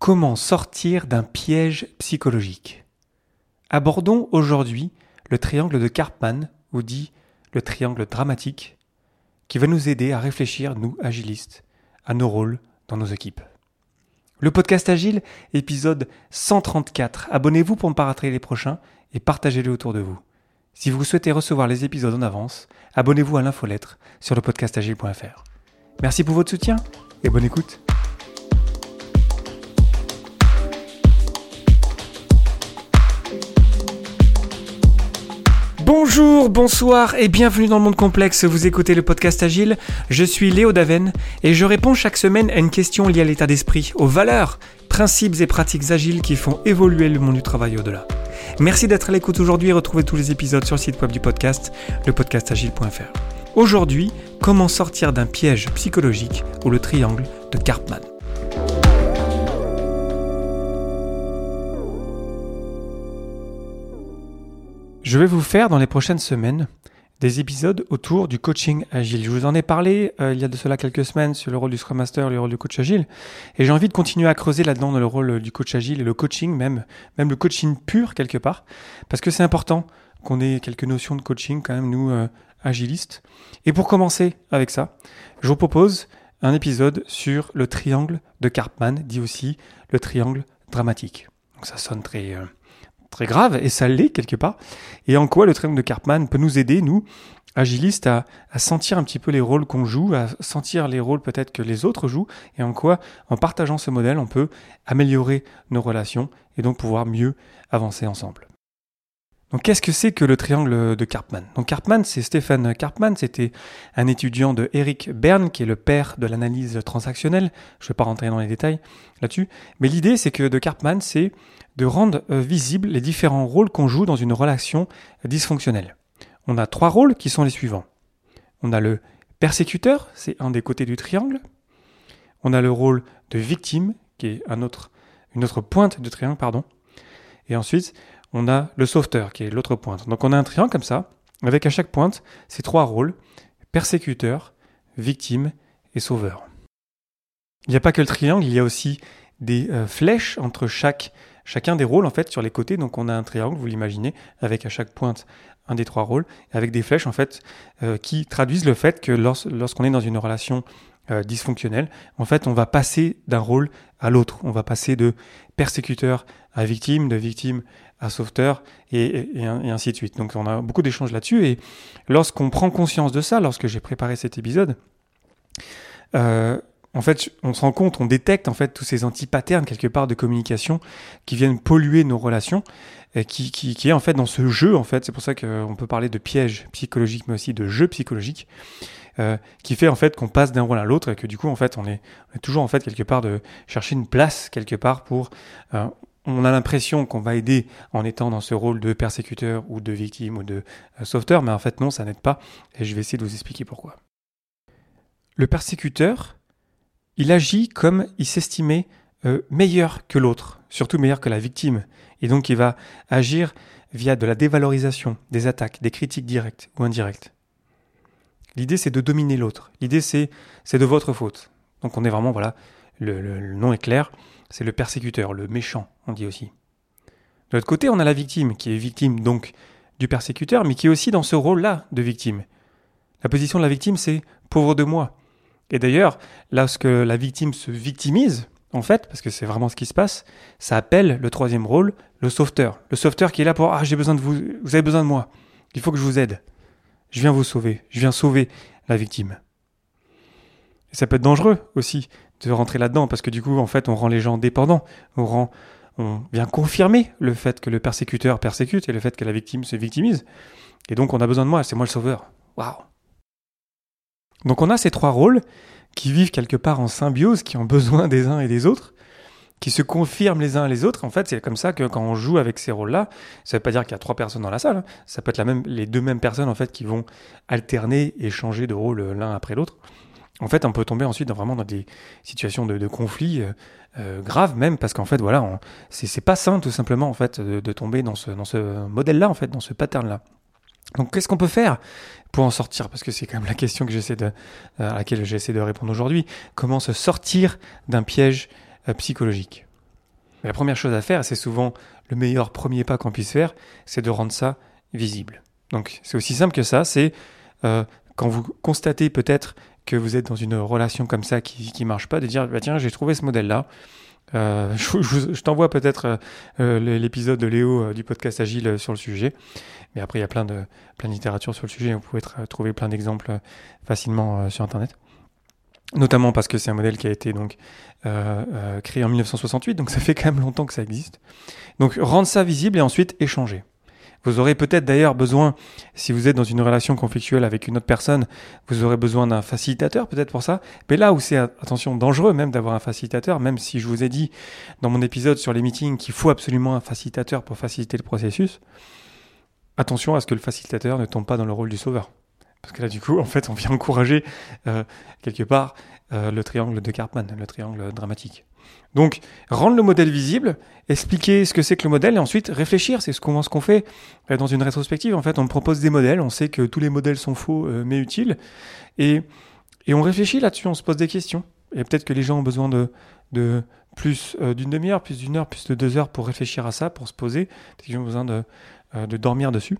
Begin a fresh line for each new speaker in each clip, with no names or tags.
Comment sortir d'un piège psychologique? Abordons aujourd'hui le triangle de Karpman, ou dit le triangle dramatique, qui va nous aider à réfléchir, nous, agilistes, à nos rôles dans nos équipes. Le podcast Agile, épisode 134. Abonnez-vous pour ne pas rater les prochains et partagez-les autour de vous. Si vous souhaitez recevoir les épisodes en avance, abonnez-vous à l'infolettre sur le podcastagile.fr. Merci pour votre soutien et bonne écoute. Bonjour, bonsoir et bienvenue dans le monde complexe. Vous écoutez le podcast Agile. Je suis Léo Daven et je réponds chaque semaine à une question liée à l'état d'esprit, aux valeurs, principes et pratiques agiles qui font évoluer le monde du travail au-delà. Merci d'être à l'écoute aujourd'hui et retrouvez tous les épisodes sur le site web du podcast, lepodcastagile.fr. Aujourd'hui, comment sortir d'un piège psychologique ou le triangle de Karpman? Je vais vous faire dans les prochaines semaines des épisodes autour du coaching agile. Je vous en ai parlé euh, il y a de cela quelques semaines sur le rôle du Scrum Master, le rôle du coach agile, et j'ai envie de continuer à creuser là-dedans dans le rôle du coach agile et le coaching même, même le coaching pur quelque part, parce que c'est important qu'on ait quelques notions de coaching quand même nous euh, agilistes. Et pour commencer avec ça, je vous propose un épisode sur le triangle de Karpman, dit aussi le triangle dramatique. Donc ça sonne très euh, très grave, et ça l'est quelque part, et en quoi le triangle de Karpman peut nous aider, nous, agilistes, à, sentir un petit peu les rôles qu'on joue, à sentir les rôles peut-être que les autres jouent, et en quoi, en partageant ce modèle, on peut améliorer nos relations, et donc pouvoir mieux avancer ensemble. Donc qu'est-ce que c'est que le triangle de Karpman? Donc Karpman, c'est Stéphane Karpman, c'était un étudiant de Eric Berne, qui est le père de l'analyse transactionnelle. Je ne vais pas rentrer dans les détails là-dessus, mais l'idée c'est que de Karpman, c'est de rendre euh, visibles les différents rôles qu'on joue dans une relation dysfonctionnelle. On a trois rôles qui sont les suivants. On a le persécuteur, c'est un des côtés du triangle. On a le rôle de victime, qui est un autre, une autre pointe du triangle, pardon. Et ensuite, on a le sauveteur, qui est l'autre pointe. Donc on a un triangle comme ça, avec à chaque pointe ces trois rôles, persécuteur, victime et sauveur. Il n'y a pas que le triangle, il y a aussi des euh, flèches entre chaque chacun des rôles en fait sur les côtés. Donc on a un triangle, vous l'imaginez, avec à chaque pointe un des trois rôles, avec des flèches en fait euh, qui traduisent le fait que lorsqu'on est dans une relation euh, dysfonctionnelle, en fait on va passer d'un rôle à l'autre. On va passer de persécuteur à victime, de victime à sauveteur, et, et, ainsi de suite. Donc on a beaucoup d'échanges là-dessus, et lorsqu'on prend conscience de ça, lorsque j'ai préparé cet épisode, euh, en fait, on se rend compte, on détecte en fait tous ces anti-patterns quelque part de communication qui viennent polluer nos relations, et qui, est en fait dans ce jeu en fait. C'est pour ça qu'on peut parler de piège psychologique, mais aussi de jeu psychologique, euh, qui fait en fait qu'on passe d'un rôle à l'autre et que du coup en fait on est, toujours en fait quelque part de chercher une place quelque part pour euh, on a l'impression qu'on va aider en étant dans ce rôle de persécuteur ou de victime ou de euh, sauveteur, mais en fait non, ça n'aide pas, et je vais essayer de vous expliquer pourquoi. Le persécuteur, il agit comme il s'estimait euh, meilleur que l'autre, surtout meilleur que la victime. Et donc il va agir via de la dévalorisation, des attaques, des critiques directes ou indirectes. L'idée c'est de dominer l'autre. L'idée c'est c'est de votre faute. Donc on est vraiment voilà, le, nom est clair, c'est le persécuteur, le méchant, on dit aussi. De l'autre côté, on a la victime, qui est victime donc du persécuteur, mais qui est aussi dans ce rôle-là de victime. La position de la victime, c'est pauvre de moi, et d'ailleurs, lorsque la victime se victimise, en fait, parce que c'est vraiment ce qui se passe, ça appelle le troisième rôle, le sauveteur. Le sauveteur qui est là pour Ah, j'ai besoin de vous, vous avez besoin de moi, il faut que je vous aide. Je viens vous sauver, je viens sauver la victime. Et ça peut être dangereux aussi de rentrer là-dedans, parce que du coup, en fait, on rend les gens dépendants, on, rend, on vient confirmer le fait que le persécuteur persécute et le fait que la victime se victimise. Et donc, on a besoin de moi, c'est moi le sauveur. Waouh donc on a ces trois rôles qui vivent quelque part en symbiose, qui ont besoin des uns et des autres, qui se confirment les uns les autres. En fait, c'est comme ça que quand on joue avec ces rôles-là, ça ne veut pas dire qu'il y a trois personnes dans la salle. Hein. Ça peut être la même, les deux mêmes personnes en fait qui vont alterner et changer de rôle l'un après l'autre. En fait, on peut tomber ensuite vraiment dans des situations de, conflit euh, euh, graves même parce qu'en fait, voilà, c'est pas sain tout simplement en fait de, de tomber dans ce, dans ce modèle-là en fait, dans ce pattern-là. Donc qu'est-ce qu'on peut faire pour en sortir? Parce que c'est quand même la question que j'essaie de, à laquelle j'essaie de répondre aujourd'hui. Comment se sortir d'un piège euh, psychologique? La première chose à faire, c'est souvent le meilleur premier pas qu'on puisse faire, c'est de rendre ça visible. Donc c'est aussi simple que ça, c'est euh, quand vous constatez peut-être que vous êtes dans une relation comme ça qui ne marche pas, de dire bah, tiens j'ai trouvé ce modèle-là. Euh, je, t'envoie peut-être euh, l'épisode de Léo du podcast Agile sur le sujet. Mais après, il y a plein de, plein de littérature sur le sujet. Vous pouvez trouver plein d'exemples facilement sur Internet notamment parce que c'est un modèle qui a été donc euh, euh, créé en 1968, donc ça fait quand même longtemps que ça existe. Donc rendre ça visible et ensuite échanger. Vous aurez peut-être d'ailleurs besoin, si vous êtes dans une relation conflictuelle avec une autre personne, vous aurez besoin d'un facilitateur peut-être pour ça. Mais là où c'est, attention, dangereux même d'avoir un facilitateur, même si je vous ai dit dans mon épisode sur les meetings qu'il faut absolument un facilitateur pour faciliter le processus, attention à ce que le facilitateur ne tombe pas dans le rôle du sauveur. Parce que là, du coup, en fait, on vient encourager euh, quelque part euh, le triangle de Karpman, le triangle dramatique. Donc, rendre le modèle visible, expliquer ce que c'est que le modèle, et ensuite réfléchir. C'est ce qu'on fait euh, dans une rétrospective. En fait, on propose des modèles, on sait que tous les modèles sont faux mais utiles, et, et on réfléchit là-dessus, on se pose des questions. Et peut-être que les gens ont besoin de, plus d'une demi-heure, plus d'une heure, plus de deux heures pour réfléchir à ça, pour se poser. Peut-être qu'ils ont besoin de, de dormir dessus.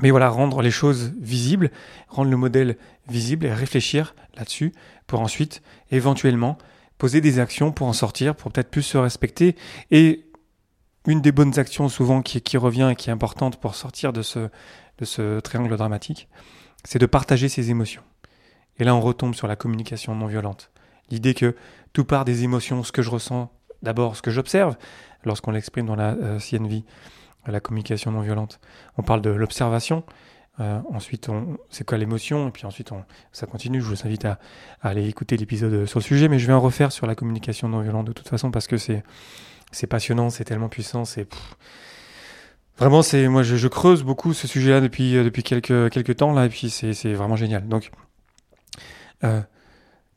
Mais voilà, rendre les choses visibles, rendre le modèle visible et réfléchir là-dessus pour ensuite, éventuellement, poser des actions pour en sortir, pour peut-être plus se respecter. Et une des bonnes actions souvent qui, revient et qui est importante pour sortir de ce, de ce triangle dramatique, c'est de partager ses émotions. Et là, on retombe sur la communication non violente. L'idée que tout part des émotions, ce que je ressens, d'abord ce que j'observe lorsqu'on l'exprime dans la euh, CNV, la communication non violente. On parle de l'observation, euh, ensuite c'est quoi l'émotion, et puis ensuite on, ça continue. Je vous invite à, aller écouter l'épisode sur le sujet, mais je vais en refaire sur la communication non violente de toute façon parce que c'est c'est passionnant, c'est tellement puissant, c'est vraiment c'est moi je, creuse beaucoup ce sujet-là depuis depuis quelques quelques temps là, et puis c'est vraiment génial. Donc euh,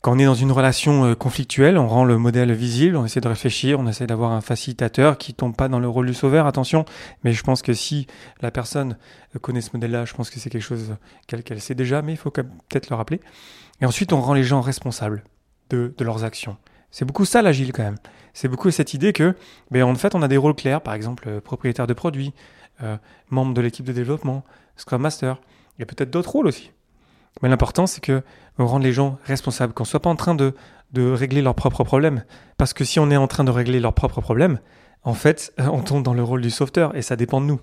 quand on est dans une relation euh, conflictuelle, on rend le modèle visible, on essaie de réfléchir, on essaie d'avoir un facilitateur qui tombe pas dans le rôle du sauveur, attention. Mais je pense que si la personne euh, connaît ce modèle-là, je pense que c'est quelque chose qu'elle sait déjà, mais il faut peut-être le rappeler. Et ensuite, on rend les gens responsables de, leurs actions. C'est beaucoup ça l'agile quand même. C'est beaucoup cette idée que, ben, en fait, on a des rôles clairs, par exemple, euh, propriétaire de produits, membre de l'équipe de développement, Scrum Master. Il y a peut-être d'autres rôles aussi. Mais l'important, c'est que on rende les gens responsables, qu'on ne soit pas en train de, de régler leurs propres problèmes. Parce que si on est en train de régler leurs propres problèmes, en fait, on tombe dans le rôle du sauveteur et ça dépend de nous.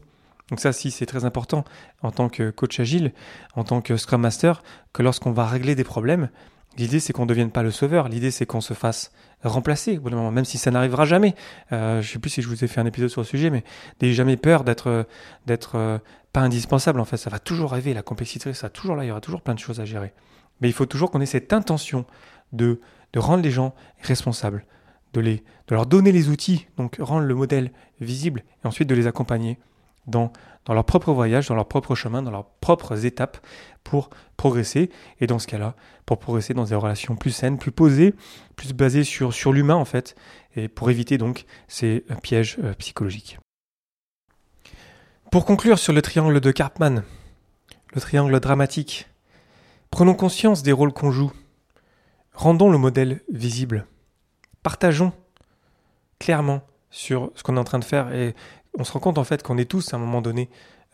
Donc ça, si c'est très important en tant que coach agile, en tant que Scrum Master, que lorsqu'on va régler des problèmes, l'idée c'est qu'on ne devienne pas le sauveur, l'idée c'est qu'on se fasse remplacer même si ça n'arrivera jamais. Euh, je ne sais plus si je vous ai fait un épisode sur le sujet, mais n'ayez jamais peur d'être d'être euh, pas indispensable en fait. Ça va toujours arriver, la complexité, ça toujours là, il y aura toujours plein de choses à gérer. Mais il faut toujours qu'on ait cette intention de, de rendre les gens responsables, de, les, de leur donner les outils, donc rendre le modèle visible, et ensuite de les accompagner dans, leur propre voyage, dans leur propre chemin, dans leurs propres étapes pour progresser. Et dans ce cas-là, pour progresser dans des relations plus saines, plus posées, plus basées sur, sur l'humain en fait, et pour éviter donc ces pièges euh, psychologiques. Pour conclure sur le triangle de Karpman, le triangle dramatique, prenons conscience des rôles qu'on joue. Rendons le modèle visible. Partageons clairement sur ce qu'on est en train de faire et on se rend compte en fait qu'on est tous à un moment donné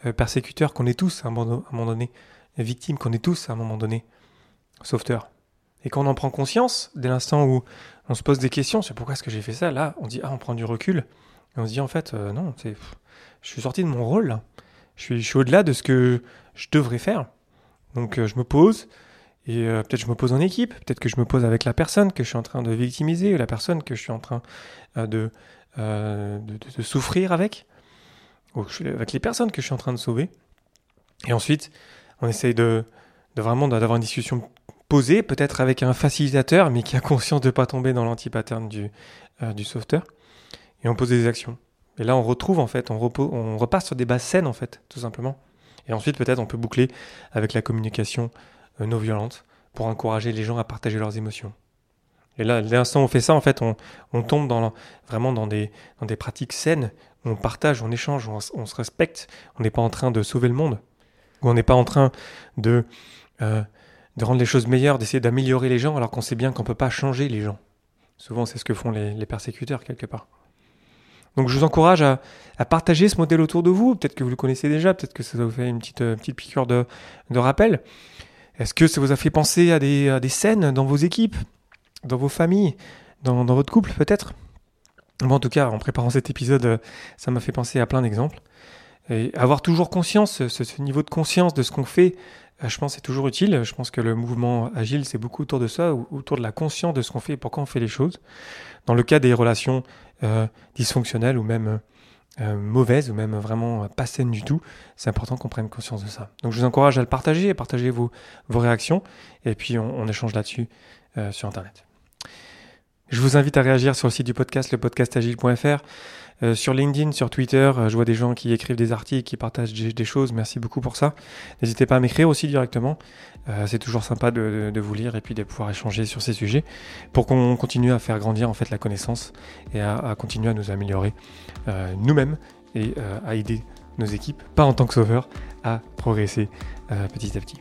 euh, persécuteurs, qu'on est tous à un moment donné victimes, qu'on est tous à un moment donné sauveteurs. Et quand on en prend conscience, dès l'instant où on se pose des questions sur pourquoi est-ce que j'ai fait ça, là, on dit ah on prend du recul et on se dit en fait euh, non, je suis sorti de mon rôle. Je suis, au-delà de ce que je devrais faire. Donc euh, je me pose, et peut-être je me pose en équipe, peut-être que je me pose avec la personne que je suis en train de victimiser, ou la personne que je suis en train de, souffrir avec, avec les personnes que je suis en train de sauver. Et ensuite, on essaye de, vraiment d'avoir une discussion posée, peut-être avec un facilitateur, mais qui a conscience de ne pas tomber dans l'anti-pattern du, du sauveteur. Et on pose des actions. Et là, on retrouve en fait, on, repasse sur des bases saines en fait, tout simplement. Et ensuite, peut-être, on peut boucler avec la communication euh, non violente pour encourager les gens à partager leurs émotions. Et là, l'instant où on fait ça, en fait, on, tombe vraiment dans des, pratiques saines, où on partage, on échange, on, se respecte. On n'est pas en train de sauver le monde, où on n'est pas en train de, euh, de rendre les choses meilleures, d'essayer d'améliorer les gens, alors qu'on sait bien qu'on ne peut pas changer les gens. Souvent, c'est ce que font les, persécuteurs, quelque part. Donc je vous encourage à, partager ce modèle autour de vous. Peut-être que vous le connaissez déjà, peut-être que ça vous fait une petite, petite piqûre de, rappel. Est-ce que ça vous a fait penser à des scènes dans vos équipes, dans vos familles, dans, votre couple peut-être? En tout cas, en préparant cet épisode, ça m'a fait penser à plein d'exemples. Et avoir toujours conscience, ce, niveau de conscience de ce qu'on fait, euh, je pense c'est toujours utile. Je pense que le mouvement agile, c'est beaucoup autour de ça, autour de la conscience de ce qu'on fait et pourquoi on fait les choses. Dans le cas des relations euh, dysfonctionnelles ou même euh, mauvaises ou même vraiment pas saines du tout, c'est important qu'on prenne conscience de ça. Donc je vous encourage à le partager, à partager vos réactions et puis on, échange là-dessus sur Internet. Je vous invite à réagir sur le site du podcast, le podcastagile.fr. Euh, sur LinkedIn, sur Twitter, euh, je vois des gens qui écrivent des articles, qui partagent des, choses. Merci beaucoup pour ça. N'hésitez pas à m'écrire aussi directement. Euh, c'est toujours sympa de, vous lire et puis de pouvoir échanger sur ces sujets pour qu'on continue à faire grandir en fait la connaissance et à, continuer à nous améliorer nous-mêmes et à aider nos équipes, pas en tant que sauveur, à progresser petit à petit.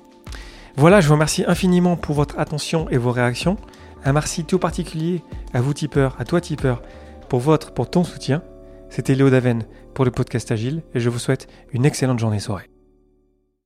Voilà, je vous remercie infiniment pour votre attention et vos réactions. Un merci tout particulier à vous tipeurs, à toi tipeur, pour votre, pour ton soutien. C'était Léo Daven pour le podcast Agile et je vous souhaite une excellente journée soirée.